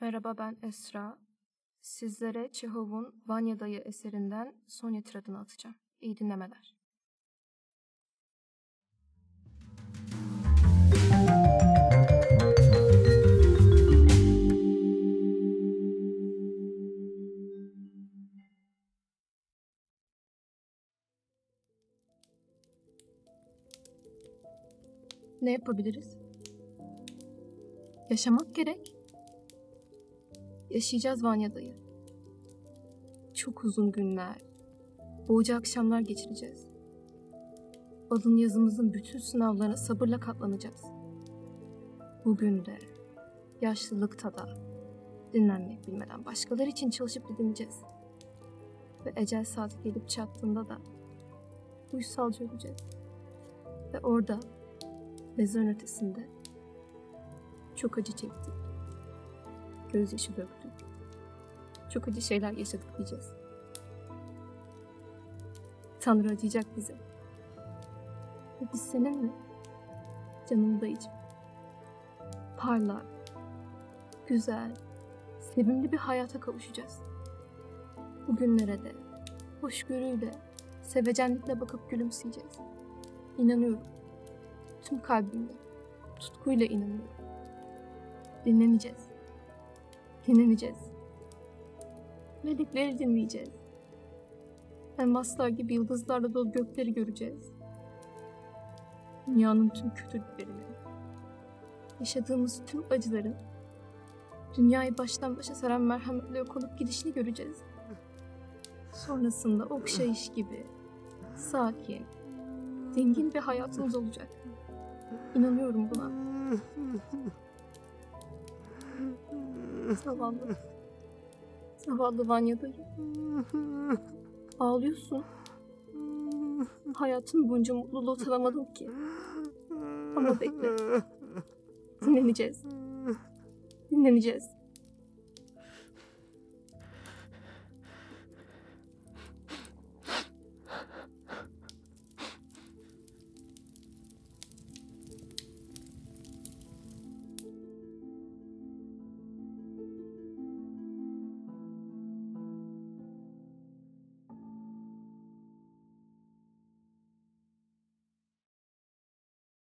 Merhaba ben Esra. Sizlere Çehov'un Vanya Dayı eserinden Sonya tiradını atacağım. İyi dinlemeler. Ne yapabiliriz? Yaşamak gerek. Yaşayacağız Vanya'dayı. Çok uzun günler, boğucu akşamlar geçireceğiz. Alın yazımızın bütün sınavlarına sabırla katlanacağız. Bugün de, yaşlılıkta da, dinlenmek bilmeden başkaları için çalışıp didineceğiz. Ve ecel saati gelip çattığında da uysalca öleceğiz. Ve orada, mezarın ötesinde çok acı çektik gözyaşı döktük. Çok acı şeyler yaşadık diyeceğiz. Tanrı acıyacak bize. Ve biz seninle canım dayıcım. Parlak, güzel, sevimli bir hayata kavuşacağız. Bugünlere de hoşgörüyle, sevecenlikle bakıp gülümseyeceğiz. İnanıyorum. Tüm kalbimle, tutkuyla inanıyorum. Dinleneceğiz dinleneceğiz. Melekleri dinleyeceğiz. Elmaslar gibi yıldızlarla dolu gökleri göreceğiz. Dünyanın tüm kötülüklerini, yaşadığımız tüm acıların, dünyayı baştan başa saran merhametle yok olup gidişini göreceğiz. Sonrasında okşayış gibi, sakin, dingin bir hayatımız olacak. İnanıyorum buna. Zavallı. Zavallı Vanya dayı. Ağlıyorsun. Hayatın boyunca mutluluğu tadamadın ki. Ama bekle. Dinleneceğiz. Dinleneceğiz.